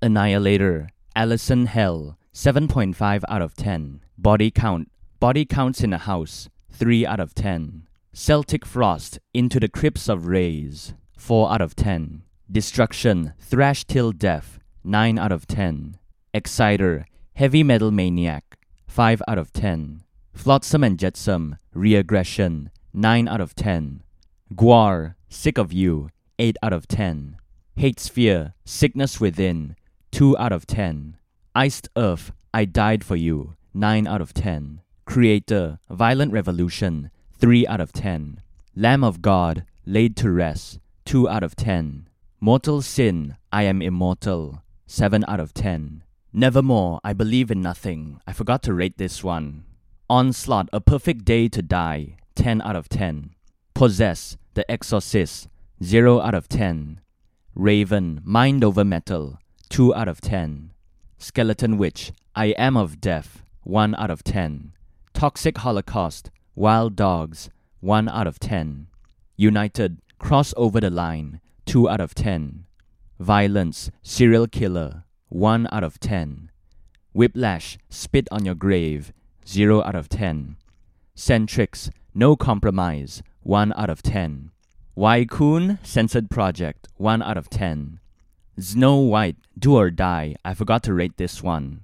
Annihilator, Alison Hell, 7.5 out of 10. Body count, body counts in a house, 3 out of 10. Celtic Frost, Into the Crypts of Rays, 4 out of 10. Destruction, Thrash Till Death, 9 out of 10. Exciter, Heavy Metal Maniac, 5 out of 10. Flotsam and Jetsam, Reaggression, 9 out of 10. Gwar, Sick of You, 8 out of 10. Hatesphere, Sickness Within, 2 out of 10. Iced Earth, I Died for You, 9 out of 10. Kreator, Violent Revolution, 3 out of 10. Lamb of God, Laid to Rest, 2 out of 10. Mortal Sin, I Am Immortal, 7 out of 10. Nevermore, I Believe in Nothing. I forgot to rate this one. Onslaught, A Perfect Day to Die, 10 out of 10. Possessed, The Exorcist, 0 out of 10. Raven, Mind Over Metal, 2 out of 10. Skeletonwitch, I Am of Death, 1 out of 10. Toxic Holocaust, Wild Dogs, 1 out of 10. United, Cross Over the Line, 2 out of 10. Vio-Lence, Serial Killer, 1 out of 10. Whiplash, Spit on Your Grave, 0 out of 10. Xentrix, No Compromise, 1 out of 10. Yyrkoon, Censored Project, 1 out of 10. Znowhite, Do or Die, I forgot to rate this one.